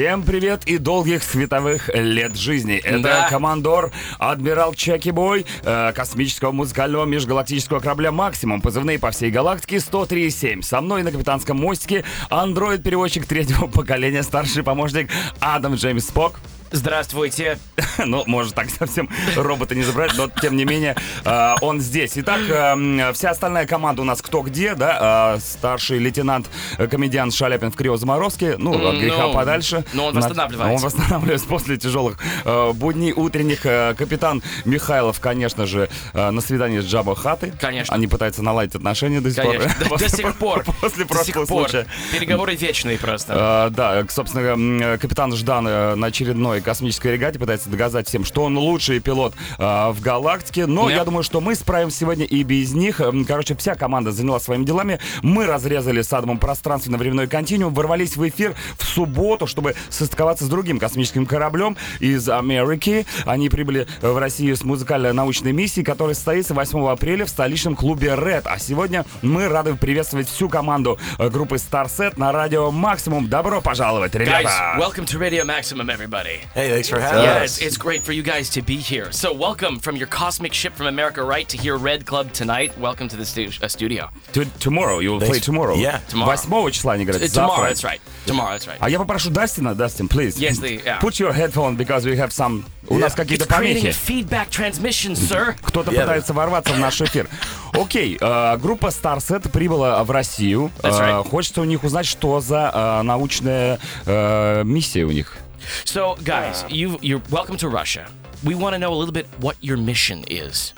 Всем привет и долгих световых лет жизни. Это Да. командор Адмирал Чеки Бой э, космического музыкального межгалактического корабля «Максимум». Позывные по всей галактике 103.7. Со мной на капитанском мостике андроид-переводчик третьего поколения, старший помощник Адам Джеймс Спок. Здравствуйте. Ну, может, так совсем робота не забрать, но тем не менее э, он здесь. Итак, э, м, вся остальная команда у нас кто где, да? Э, старший лейтенант, э, комедиант Шаляпин в криозаморозке, ну, от греха Ну, подальше. но он На- восстанавливается. Он восстанавливается после тяжелых э, будней утренних. Э, капитан Михайлов, конечно же, на свидании с Джабо Хаты. Конечно. Они пытаются наладить отношения до сих Конечно. пор. До, сих пор. После прошлого случая. Переговоры вечные просто. Да, собственно, капитан Ждан на очередной космической регате пытается доказать всем, что он лучший пилот э, в галактике. Но Да. я думаю, что мы справимся сегодня и без них. Короче, вся команда заняла своими делами. Мы разрезали с Адамом пространственно-временной континуум, ворвались в эфир в субботу, чтобы состыковаться с другим космическим кораблем из Америки. Они прибыли в Россию с музыкально-научной миссией, которая состоится 8 апреля в столичном клубе Red. А сегодня мы рады приветствовать всю команду э, группы Starset на радио Максимум. Добро пожаловать, Guys, ребята! welcome to Radio Maximum, everybody. Hey, thanks for having Yeah, us. it's, it's great for you guys to be here. So, welcome from your cosmic ship from America, right, to hear Red Club tonight. Welcome to the stu- uh, studio. To- tomorrow, you will play Thanks. tomorrow. Yeah. Tomorrow. 8 числа они говорят. Uh, tomorrow, that's right. Tomorrow, that's right. А я попрошу Дастина, Дастин, please. Yes, the- yeah. Put your headphone, because we have some... У нас Yeah. какие-то It's creating помехи. feedback transmission, sir. Кто-то Yeah. пытается ворваться в наш эфир. Окей, э, группа Starset прибыла в Россию. That's right. Э, Хочется у них узнать, что за э, научная э, миссия у них. So, guys, you you're welcome to Russia. We want to know a little bit what your mission is.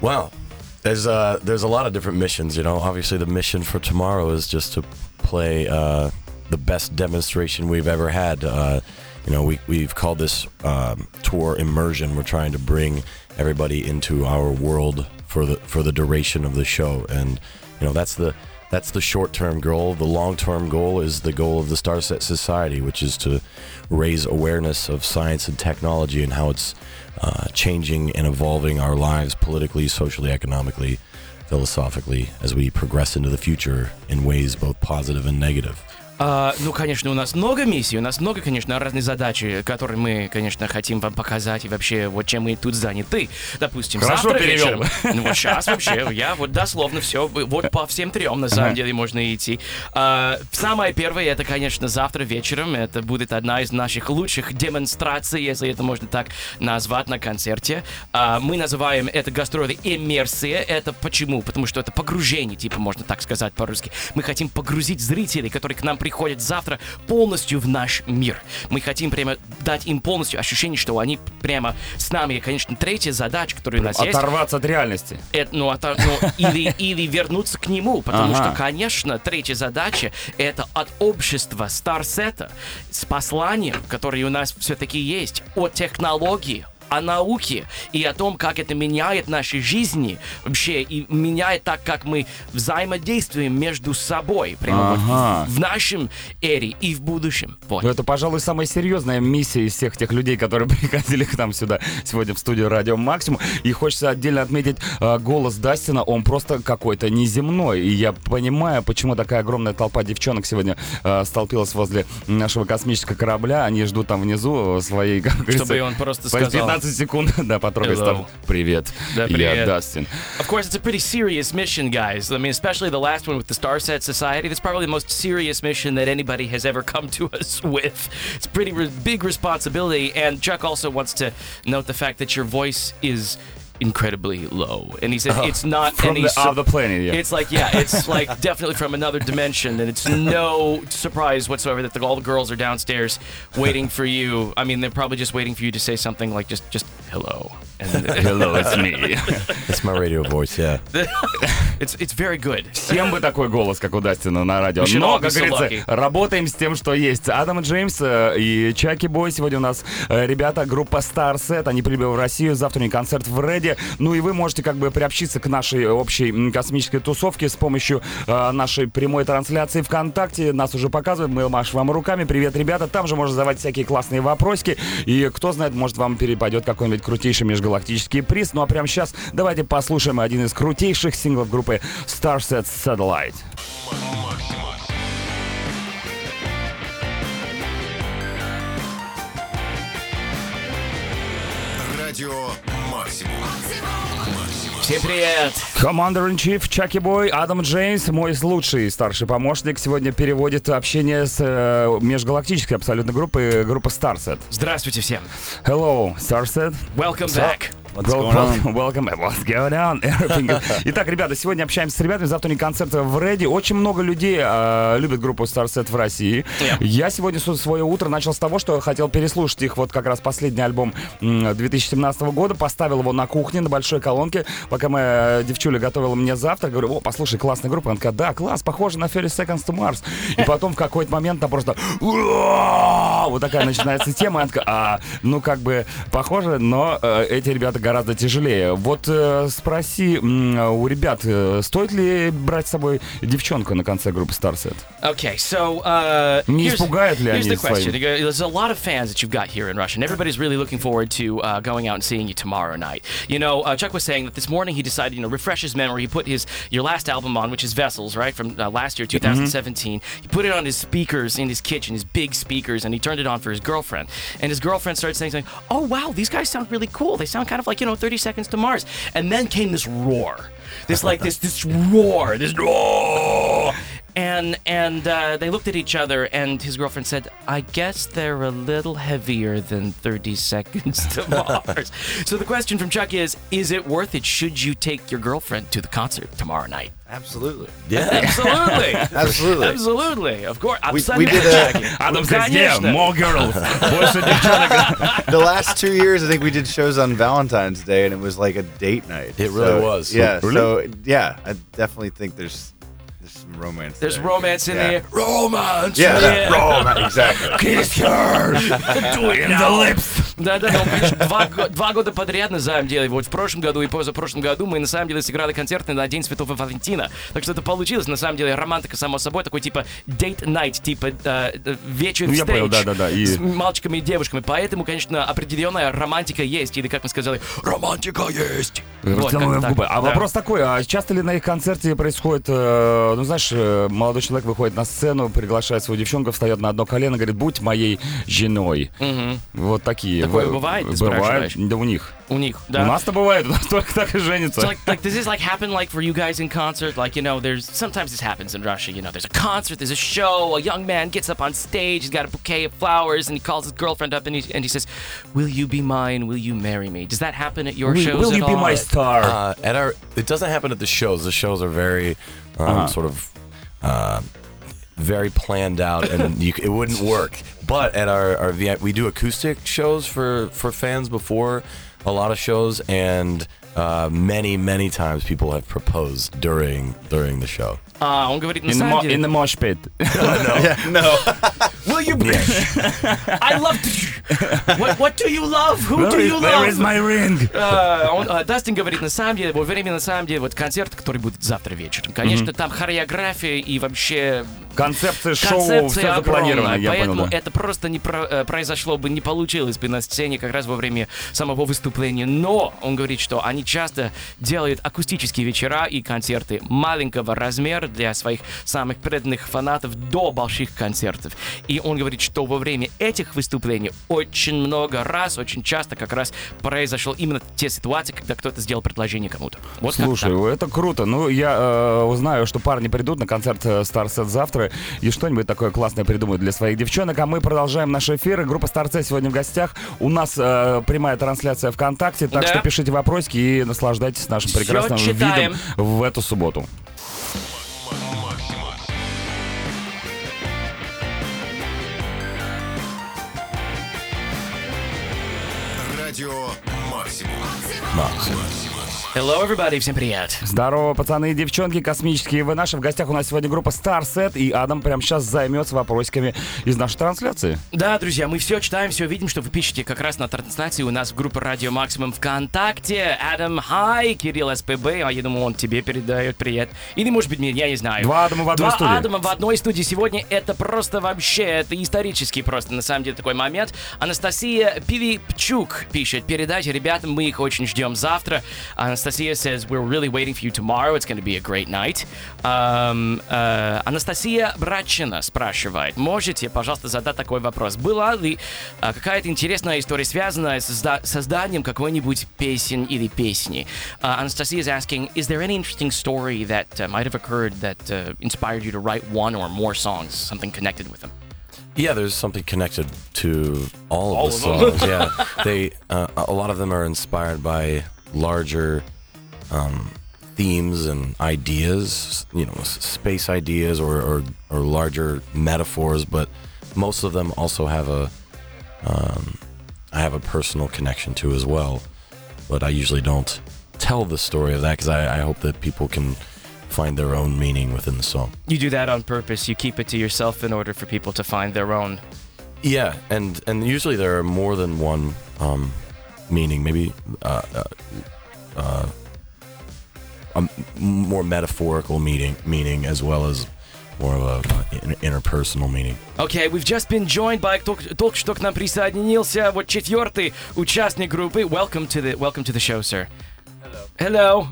Wow. There's uh there's a lot of different missions, you know. Obviously the mission for tomorrow is just to play uh the best demonstration we've ever had. Uh you know, we we've called this um, tour immersion. We're trying to bring everybody into our world for the for the duration of the show and you know, that's the that's the short-term goal. The long-term goal is the goal of the Starset Society, which is to raise awareness of science and technology and how it's uh, changing and evolving our lives politically, socially, economically, philosophically as we progress into the future in ways both positive and negative. А, ну, конечно, у нас много миссий, у нас много, конечно, разные задачи, которые мы, конечно, хотим вам показать и вообще вот чем мы тут заняты. Допустим, Хорошо завтра перевел. вечером. Ну вот сейчас вообще, я вот дословно все, вот по всем трем на самом деле можно идти. А, самое первое, это, конечно, завтра вечером, это будет одна из наших лучших демонстраций, если это можно так назвать на концерте. А, мы называем это гастроли иммерсия. Это почему? Потому что это погружение, типа, можно так сказать по-русски. Мы хотим погрузить зрителей, которые к нам приходят завтра, полностью в наш мир. Мы хотим прямо дать им полностью ощущение, что они прямо с нами. И, конечно, третья задача, которая у нас есть, Оторваться от реальности. это, ну, это, ну, или, или вернуться к нему, потому Ага. что, конечно, третья задача это от общества Старсета с посланием, которое у нас все-таки есть, о технологии, о науке и о том, как это меняет наши жизни вообще и меняет так, как мы взаимодействуем между собой, прямо вот Ага. в, в нашем эре и в будущем. Вот. Ну, это, пожалуй, самая серьезная миссия из всех тех людей, которые приходили к нам сюда сегодня в студию Радио Максимум. И хочется отдельно отметить э, голос Дастина. Он просто какой-то неземной. И я понимаю, почему такая огромная толпа девчонок сегодня э, столпилась возле нашего космического корабля. Они ждут там внизу своей, как Чтобы он просто сказал 15 секунд, да, потрогать Hello. там. Привет, Да, я привет. Дастин. Of course, it's a pretty serious mission, guys. I mean, especially the last one with the Starset Society. That's probably the most serious mission that anybody has ever come to us with. It's a pretty re- big responsibility. And Chuck also wants to note the fact that your voice is incredibly low. And he said it's not From any the sur- other planet, yeah. It's like, yeah, it's like definitely from another dimension. And it's no surprise whatsoever that the, all the girls are downstairs waiting for you. I mean, they're probably just waiting for you to say something like just, just hello. And Hello, it's me. That's my radio voice, yeah. it's, it's very good. Всем бы такой голос, как у Дастина на радио. We should Но, all be как говорится, работаем с тем, что есть. Адам и Джеймс э, и Чаки Бой. Сегодня у нас э, ребята, группа Starset. Они прибыли в Россию. Завтра у них концерт в Реде. Ну и вы можете как бы приобщиться к нашей общей космической тусовке с помощью э, нашей прямой трансляции ВКонтакте. Нас уже показывают, мы машем вам руками. Привет, ребята. Там же можно задавать всякие классные вопросики. И кто знает, может вам перепадет какой-нибудь крутейший межгалактический приз. Ну а прямо сейчас давайте послушаем один из крутейших синглов группы Starset Satellite. Радио «Максимум». Всем привет! Commander in Chief Чаки Бой, Адам Джеймс, мой лучший старший помощник, сегодня переводит общение с э, межгалактической абсолютно группой, группа Starset. Здравствуйте всем! Hello, Starset. Welcome back! What's going on? Welcome. What's going on? Итак, ребята, сегодня общаемся с ребятами. Завтра не концерт в Реди. Очень много людей э, любят группу Starset в России. Yeah. Я сегодня свое утро начал с того, что хотел переслушать их. Вот как раз последний альбом м, 2017 года. Поставил его на кухне, на большой колонке. Пока моя девчуля готовила мне завтрак, говорю, о, послушай, классная группа. Она такая, да, класс, похоже на 30 Seconds to Mars. И потом в какой-то момент там просто вот такая начинается тема. Она такая, а, ну как бы похоже, но э, эти ребята гораздо тяжелее. Вот э, спроси м, у ребят, э, стоит ли брать с собой девчонку на конце группы Starset? Okay, so uh, Не here's, испугают ли here's они the question. своим? There's a lot of fans that you've got here in Russia, and everybody's really looking forward to uh, going out and seeing you tomorrow night. You know, uh, Chuck was saying that this morning he decided, you know, refresh his memory. He put his your last album on, which is Vessels, right, from uh, last year, 2017. He put it on his speakers in his kitchen, his big speakers, and he turned it on for his girlfriend. And his girlfriend started saying, something, "Oh wow, these guys sound really cool. They sound kind of like You know 30 Seconds to Mars." And then came this roar, this like this this roar, this roar. And and uh, they looked at each other, and his girlfriend said, "I guess they're a little heavier than 30 seconds to Mars." so the question from Chuck is: Is it worth it? Should you take your girlfriend to the concert tomorrow night? Absolutely. Yeah. Absolutely. Absolutely. Absolutely. Of course. We, we did uh, a, I'm yeah, more girls. the last two years, I think we did shows on Valentine's Day, and it was like a date night. It really so, was. Yeah. Really? So yeah, I definitely think there's there's some romance. There's there. romance in yeah. there. Romance. Yeah. yeah. Romance. Exactly. Kiss her. The lips. Да, да, да, он, видишь, два, го- два года подряд, на самом деле, вот в прошлом году и позапрошлом году мы, на самом деле, сыграли концерты на День Святого Валентина. Так что это получилось, на самом деле, романтика, само собой, такой, типа, date night, типа, э, э, вечер Ну, я понял, да-да-да, и- с мальчиками и девушками. Поэтому, конечно, определенная романтика есть, или, как мы сказали, романтика есть. Вот, в так, губы. А да. вопрос такой, а часто ли на их концерте происходит, э, ну знаешь, э, молодой человек выходит на сцену, приглашает свою девчонку, встает на одно колено, говорит, будь моей женой. Вот такие. Такое В- бывает, ты Бывает, спрашиваешь? да у них. У них, У да. нас-то бывает, у нас только так и женится. So like, like does this like happen like for you guys in concert? Like you know, there's sometimes this happens in Russia. You know, there's a concert, there's a show. A young man gets up on stage, he's got a bouquet of flowers, and he calls his girlfriend up and he and he says, "Will you be mine? Will you marry me?" Does that happen at your Will, shows will at you be all? my star? Uh, at our, it doesn't happen at the shows. The shows are very um, sort of uh, very planned out, and you, it wouldn't work. But at our our we do acoustic shows for for fans before a lot of shows, and uh, many many times people have proposed during during the show. А, он говорит на in, самом деле. in the mosh pit. No. Will you be? I love. what What do you love? Who do you Where love? is my ring? А, он, а, Дастин говорит, на самом деле, во время, на самом деле, вот концерт, который будет завтра вечером, конечно, там хореография и вообще Концепция шоу, Концепция все запланировано, я поэтому понял, да. это просто не про- э, произошло бы, не получилось бы на сцене как раз во время самого выступления. Но он говорит, что они часто делают акустические вечера и концерты маленького размера для своих самых преданных фанатов до больших концертов. И он говорит, что во время этих выступлений очень много раз, очень часто как раз произошло именно те ситуации, когда кто-то сделал предложение кому-то. Вот Слушай, это круто. Ну, я э, узнаю, что парни придут на концерт э, Starset завтра и что-нибудь такое классное придумают для своих девчонок. А мы продолжаем наш эфир. Группа Starset сегодня в гостях. У нас э, прямая трансляция ВКонтакте, так Да. что пишите вопросики и наслаждайтесь нашим прекрасным видом в эту субботу. Радио «Максимум». Hello, everybody, всем привет. Здорово, пацаны и девчонки, космические вы наши. В гостях у нас сегодня группа Starset, и Адам прямо сейчас займется вопросиками из нашей трансляции. Да, друзья, мы все читаем, все видим, что вы пишете как раз на трансляции у нас в группе Радио Максимум ВКонтакте. Адам, хай, Кирилл СПБ, а я думаю, он тебе передает привет. Или, может быть, мне, я не знаю. Два Адама в одной Два студии. Адама в одной студии сегодня. Это просто вообще, это исторический просто, на самом деле, такой момент. Анастасия Пилипчук пишет, передайте ребятам, мы их очень ждем завтра. Анастасия Anastasia says, we're really waiting for you tomorrow. It's going to be a great night. Um, uh, Анастасия Брачина спрашивает, можете, пожалуйста, задать такой вопрос. Была ли uh, какая-то интересная история, связанная с созда- созданием какой-нибудь песен или песни? Uh, Anastasia is asking, is there any interesting story that uh, might have occurred that uh, inspired you to write one or more songs, something connected with them? Yeah, there's something connected to all of All the of them. songs. yeah, they uh, a lot of them are inspired by larger um, themes and ideas. You know, space ideas or, or or larger metaphors. But most of them also have a um, I have a personal connection to as well. But I usually don't tell the story of that because I, I hope that people can find their own meaning within the song. You do that on purpose. You keep it to yourself in order for people to find their own. Yeah, and and usually there are more than one um, meaning. Maybe uh, uh, uh, a m- more metaphorical meaning, meaning as well as more of a uh, in- interpersonal meaning. Okay, we've just been joined by только, только что к нам присоединился вот четвертый участник группы. Welcome to the welcome to the show, sir. Hello.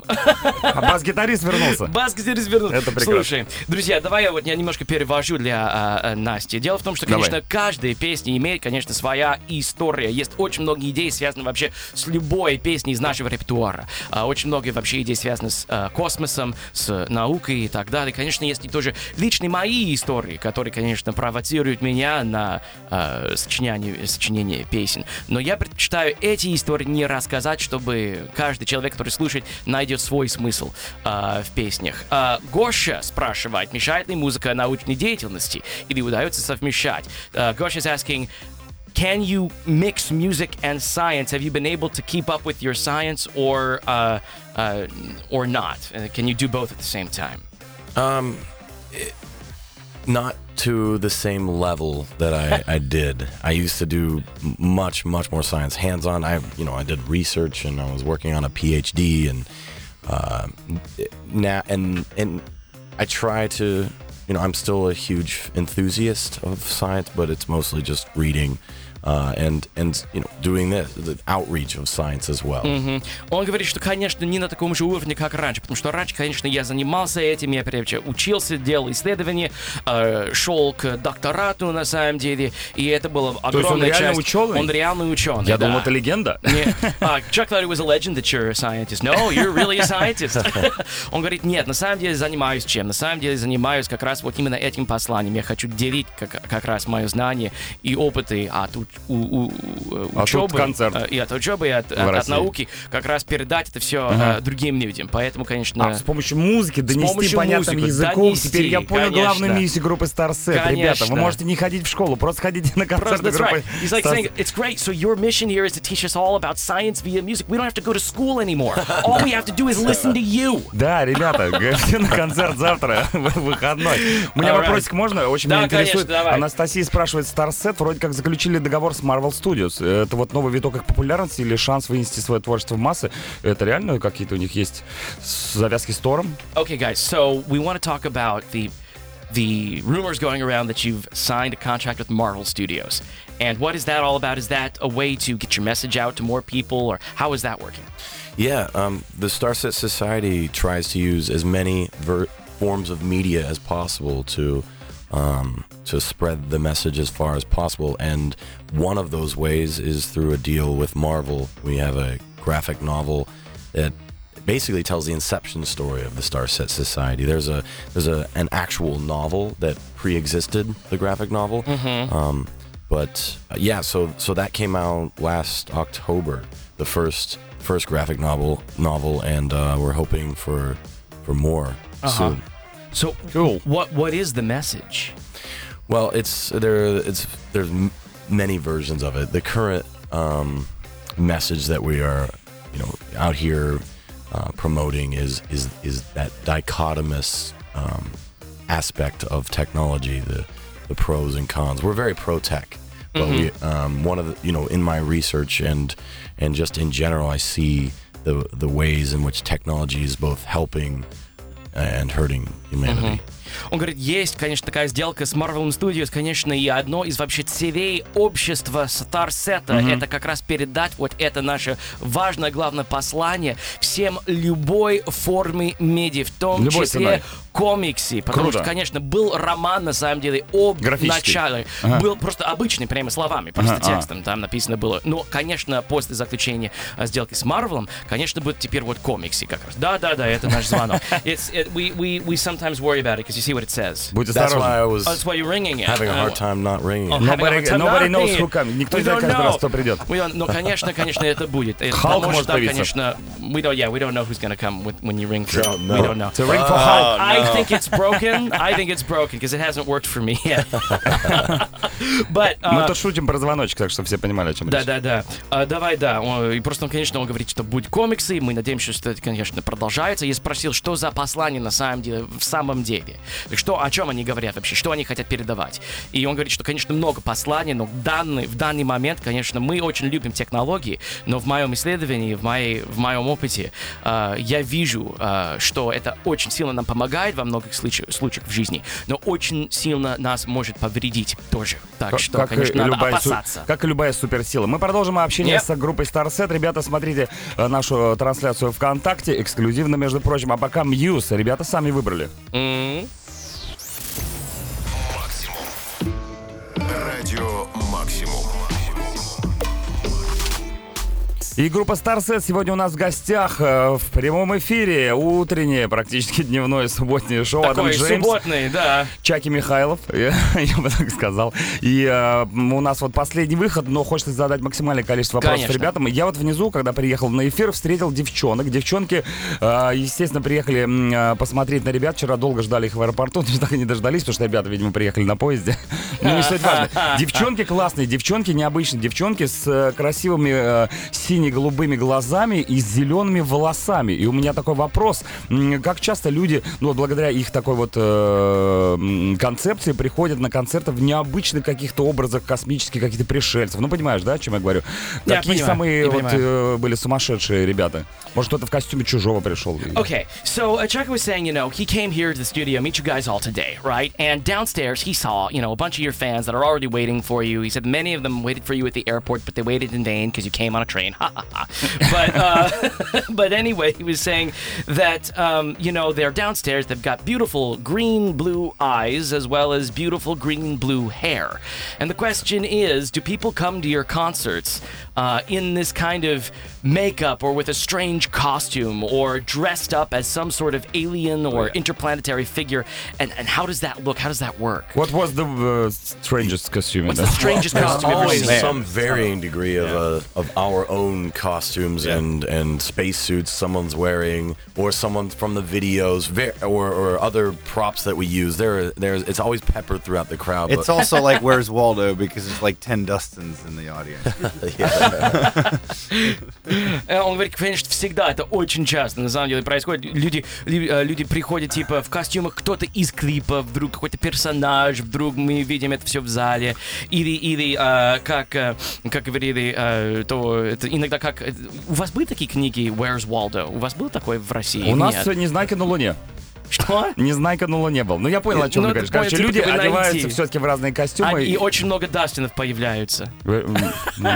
А бас-гитарист вернулся. Бас здесь вернулся. Это прекрасно. Слушай, друзья, давай я вот я немножко перевожу для а, а, Насти. Дело в том, что, Давай. конечно, каждая песня имеет, конечно, своя история. Есть очень много идей, связанных вообще с любой песней из нашего репертуара. А, очень много вообще идей связаны с а, космосом, с наукой и так далее. Конечно, есть и тоже личные мои истории, которые, конечно, провоцируют меня на а, сочинение, сочинение песен. Но я предпочитаю эти истории не рассказать, чтобы каждый человек, который слушает, найдет свой смысл а, в песнях. А, Гоша спрашивает, мешает ли музыка научной деятельности или удается совмещать? А, Гоша is asking, can you mix music and science? Have you been able to keep up with your science or uh, uh, or not? Uh, can you do both at the same time? Not to the same level that I, I did. I used to do much, much more science, hands-on. I, you know, I did research and I was working on a PhD, and uh, now and and I try to, you know, I'm still a huge enthusiast of science, but it's mostly just reading uh, and and you know doing this, the outreach of science as well. Он говорит, что, конечно, не на таком же уровне, как раньше, потому что раньше, конечно, я занимался этим, я прежде учился, делал исследования, э, шел к докторату на самом деле, и это было есть огромная он реально часть. ученый? Он реальный ученый. Я да. думал, это легенда. Не, а, Chuck thought it was a legend that you're a scientist. No, you're really a scientist. Он говорит, нет, на самом деле занимаюсь чем? На самом деле занимаюсь как раз вот именно этим посланием. Я хочу делить как, как раз мое знание и опыты от у- у- у- А учебы. концерт. э, И от учебы, и от, от- науки. Как раз передать это все другим людям. Поэтому, конечно... А с помощью музыки донести помощью понятным музыки языком. донести, Теперь я понял конечно. главную миссию группы Starset. Ребята, Конечно. вы можете не ходить в школу, просто ходите на концерты группы right. He's like Starset. saying, it's great. So your mission here is to teach us all about science via music. We don't have to go to school anymore. All we have to do is listen to you. Да, ребята, все на концерт завтра, в- выходной. У меня вопросик можно? Очень меня интересует. Анастасия спрашивает, Starset вроде как заключили договор с Marvel Studios. Это вот новый виток их популярности или шанс вынести свое творчество в массы? Это реально какие-то у них есть с- завязки с Тором? Okay, guys. So we want to talk about the the rumors going around that you've signed a contract with Marvel Studios. And what is that all about? Is that a way to get your message out to more people, or how is that working? Yeah, um, the Starset Society tries to use as many ver- forms of media as possible to um, to spread the message as far as possible, and one of those ways is through a deal with Marvel. We have a graphic novel that basically tells the inception story of the Starset Society. There's a there's a an actual novel that pre-existed the graphic novel. Um, but uh, yeah, so so that came out last October, the first first graphic novel novel, and uh, we're hoping for for more soon. So, Cool. what what is the message? Well, it's there. It's there's m- many versions of it. The current um, message that we are, you know, out here uh, promoting is is is that dichotomous um, aspect of technology, the the pros and cons. We're very pro tech, but we um, one of the you know in my research and and just in general, I see the the ways in which technology is both helping and hurting humanity. Mm-hmm. Он говорит, есть, конечно, такая сделка с Marvel Studios, конечно, и одно из вообще целей общества Старсета это как раз передать вот это наше важное, главное послание всем любой форме медиа, в том Любой числе ценой. комиксы. Потому Круто. что, конечно, был роман, на самом деле, об начале. Ага. Был просто обычный, прямо словами, просто Ага, ага. текстом там написано было. Но, конечно, после заключения а, сделки с Марвелом, конечно, будет теперь вот комиксы как раз. Да-да-да, это наш звонок. It's, it, we, we, we sometimes worry about it, because see what it says. Будьте That's why I осторожны. was That's why you're ringing it. having a Uh, hard time not ringing. oh, it. having a Nobody- hard time nobody not knows ringing who it. come. Никто We не знает don't каждый раз, know. кто придет. We don't- Ну, конечно, конечно, это будет. Это Халк потому может что, появиться. конечно, we don't, yeah, we don't know who's gonna come when, when you ring through. Don't We know. don't know. To ring for I, Hulk. I think it's broken. I think it's broken because it hasn't worked for me yet. But uh, Мы тут шутим про звоночек, так что все понимали, о чем да, речь. да, да. А, давай, да. Он- И просто, он, конечно, он говорит, что будет комиксы, и мы надеемся, что это, конечно, продолжается. Я спросил, что за послание на самом деле, в самом деле. Что, о чем они говорят вообще, что они хотят передавать. И он говорит, что, конечно, много посланий, но данный, в данный момент, конечно, мы очень любим технологии, но в моем исследовании, в, моей, в моем опыте, а, я вижу, а, что это очень сильно нам помогает во многих случаях, случаях в жизни, но очень сильно нас может повредить тоже. Так Как- что, как конечно, надо любая су- опасаться. как и любая суперсила. Мы продолжим общение Yep. с группой Starset. Ребята, смотрите э, нашу трансляцию ВКонтакте, эксклюзивно, между прочим. А пока Мьюз. Ребята сами выбрали. М. Радио И группа Starset сегодня у нас в гостях э, в прямом эфире. Утреннее, практически дневное субботнее шоу. Адам Такой Джеймс. субботный, да. Чаки Михайлов, я, я бы так сказал. И э, у нас вот последний выход, но хочется задать максимальное количество вопросов Конечно. ребятам. Я вот внизу, когда приехал на эфир, встретил девчонок. Девчонки, э, естественно, приехали э, посмотреть на ребят. Вчера долго ждали их в аэропорту, но так и не дождались, потому что ребята, видимо, приехали на поезде. Ну, не суть важно. Девчонки классные, девчонки необычные, девчонки с э, красивыми э, сине-голубыми глазами и с зелеными волосами. И у меня такой вопрос. Как часто люди, ну, вот благодаря их такой вот э, концепции, приходят на концерты в необычных каких-то образах космических, каких-то пришельцев? Ну, понимаешь, да, о чем я говорю? Я Какие понимаю, самые я вот э, были сумасшедшие ребята? Может, кто-то в костюме чужого пришел? Okay, so uh, Chuck was saying, you know, he came here to the studio, meet you guys all today, right? And downstairs, he saw, you know, a bunch of your fans that are already waiting for you. He said many of them waited for you at the airport, but they waited in vain because you came on a train. Ha. But, uh, but anyway, he was saying that, um, you know, they're downstairs. They've got beautiful green blue eyes as well as beautiful green blue hair. And the question is, do people come to your concerts uh, in this kind of makeup or with a strange costume or dressed up as some sort of alien or interplanetary figure? And, and how does that look? How does that work? What was the uh, strangest costume? What's the strangest There's costume you've ever always seen? some varying degree of uh, of our own costumes and and spacesuits someone's wearing, or someone from the videos, or or other props that we use. There, there's it's always peppered throughout the crowd. It's but- also like Where's Waldo because it's like 10 Dustins in the audience. Э, Он говорит, конечно, всегда, это очень часто, на самом деле, происходит. Люди, лю- э, люди приходят, типа, в костюмах, кто-то из клипа, вдруг какой-то персонаж, вдруг мы видим это все в зале. Или, или э, как, как говорили, э, то это иногда как... У вас были такие книги «Where's Waldo»? У вас было такое в России? У нас Нет. Незнайка на Луне. Что? Незнайка на Луне был. Ну, я понял, о чем Ну, ты говоришь. Короче, люди одеваются все-таки в разные А, костюмы. и очень много Дастинов появляются. Ну,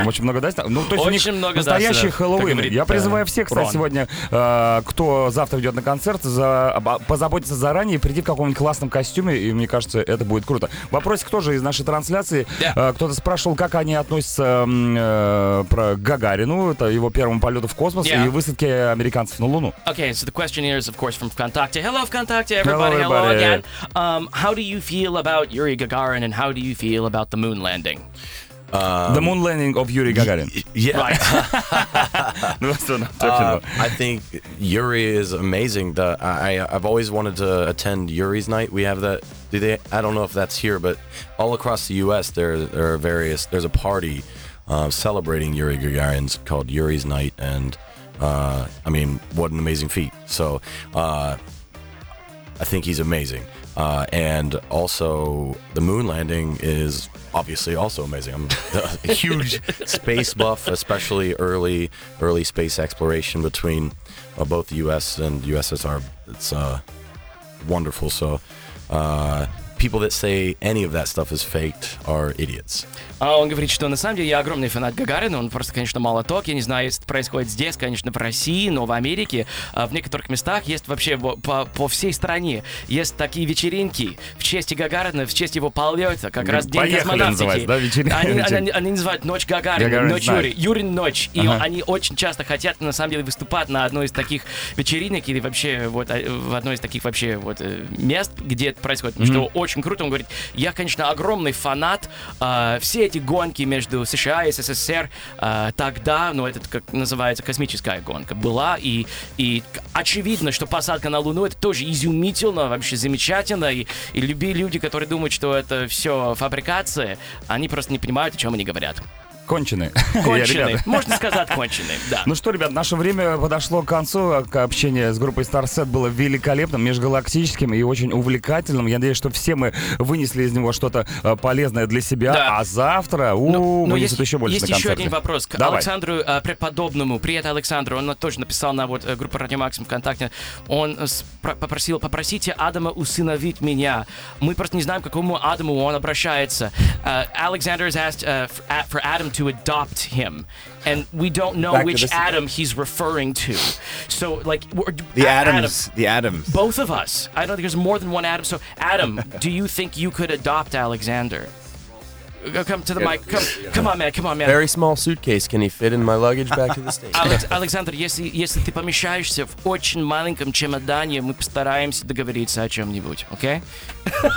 Очень много Дастина. Ну, то есть у Очень них много настоящий Дастинов, Хэллоуин. говорит, Я призываю э, всех, кстати, сегодня, э, кто завтра идет на концерт, за, позаботиться заранее и прийти в каком-нибудь классном костюме, и мне кажется, это будет круто. Вопросик тоже из нашей трансляции. Э, Кто-то спрашивал, как они относятся э, про Гагарину, это его первому полету в космос Yeah. и высадке американцев на Луну. Okay, so the question here is, of course, from Vkontakte. Hello, Talk to everybody. Hello, everybody. Hello again. Um, how do you feel about Yuri Gagarin and how do you feel about the moon landing? Um, the moon landing of Yuri Gagarin. Y- yeah. Right. That's what I'm talking uh, about. I think Yuri is amazing. The, I, I've always wanted to attend Yuri's night. We have that. Do they? I don't know if that's here, but all across the U.S. there there are various. There's a party uh, celebrating Yuri Gagarin's called Yuri's Night, and uh, I mean, what an amazing feat! So uh, I think he's amazing. Uh, and also, the moon landing is obviously also amazing. I'm a huge space buff, especially early early space exploration between uh, both the U.S. and USSR. It's uh, wonderful. So, uh, people that say any of that stuff is faked are idiots. А он говорит, что на самом деле я огромный фанат Гагарина, он просто, конечно, молоток. Я не знаю, если это происходит здесь, конечно, в России, но в Америке, а, в некоторых местах есть вообще во- по, по всей стране есть такие вечеринки в честь Гагарина, в честь его полета, как раз День «Поехали» космонавтики. да, вечеринка? Они, они- они называют Ночь Гагарина, Гагарин Ночь. Юрий, Юрин Ночь. И Ага. они очень часто хотят, на самом деле, выступать на одной из таких вечеринок или вообще вот а, в одной из таких вообще вот э, мест, где это происходит. Потому что очень круто. Он говорит, я, конечно, огромный фанат. а, все эти гонки между США и СССР а, тогда, ну, это как называется космическая гонка, была. И, и очевидно, что посадка на Луну это тоже изумительно, вообще замечательно. И, и любые люди, которые думают, что это все фабрикация, они просто не понимают, о чем они говорят. Конченые. Конченые. Можно сказать конченые, да. Ну что, ребят, наше время подошло к концу. Общение с группой Starset было великолепным, межгалактическим и очень увлекательным. Я надеюсь, что все мы вынесли из него что-то э, полезное для себя. Да. А завтра у, Ну, вынесут есть, еще больше есть еще один вопрос к Давай. Александру э, Преподобному. Привет, Александр. Он тоже написал на вот э, группу Радио Максим ВКонтакте. Он попросил, попросите Адама усыновить меня. Мы просто не знаем, к какому Адаму он обращается. Alexander has asked for Adam to adopt him. And we don't know Back to which this- Adam he's referring to. So, like, we're, The A- Adams. The Adams. both of us. I don't think there's more than one Adam. So, Adam, do you think you could adopt Alexander? Come to the mic. Come, come on, man. Come on, man. Very small suitcase. Can he fit in my luggage back to the station? Алекс- Александр, если, если ты помещаешься в очень маленьком чемодане, мы постараемся договориться о чем-нибудь, окей?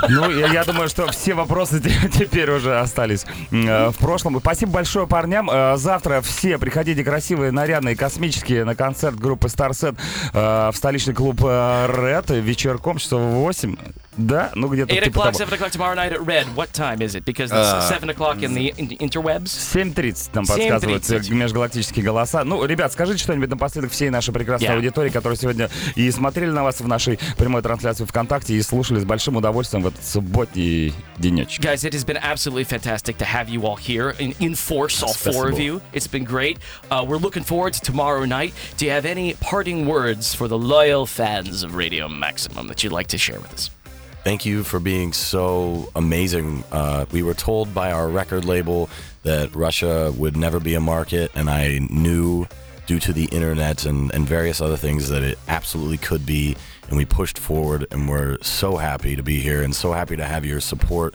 Ну, я, я думаю, что все вопросы те- теперь уже остались э, в прошлом. И Спасибо большое парням. Э, Завтра все приходите красивые, нарядные, космические на концерт группы Starset э, в столичный клуб э, Red вечерком часов в 8. Да? Ну, где-то 8 типа o'clock, того. 7 o'clock tomorrow night at Red. What time is it? Because it's Uh, 7 o'clock in the in the interwebs. 7.30 нам подсказывают 7:30. э, межгалактические голоса. Ну, ребят, скажите что-нибудь напоследок всей нашей прекрасной Yeah. аудитории, которые сегодня и смотрели на вас в нашей прямой трансляции ВКонтакте и слушали с большим удовольствием в этот субботний денечек. Guys, it has been absolutely fantastic to have you all here in, in force, all four of you. It's been great. Uh, we're looking forward to tomorrow night. Do you have any parting words for the loyal fans of Radio Maximum that you'd like to share with us? Thank you for being so amazing. Uh, we were told by our record label that Russia would never be a market, and I knew due to the internet and, and various other things that it absolutely could be. And we pushed forward, and we're so happy to be here and so happy to have your support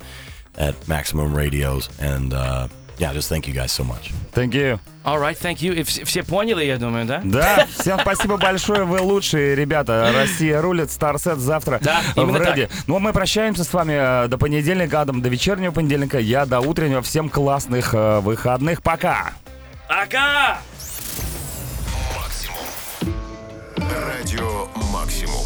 at Maximum Radios. And uh, yeah, just thank you guys so much. Thank you. All right, thank you. И вс- все поняли, я думаю, да? Да, всем спасибо большое, вы лучшие ребята. Россия рулит, Старсет завтра Да, в Реде. Ну а мы прощаемся с вами э, до понедельника, Адам, до вечернего понедельника, я до утреннего. Всем классных э, выходных. Пока! Пока! Радио Максимум.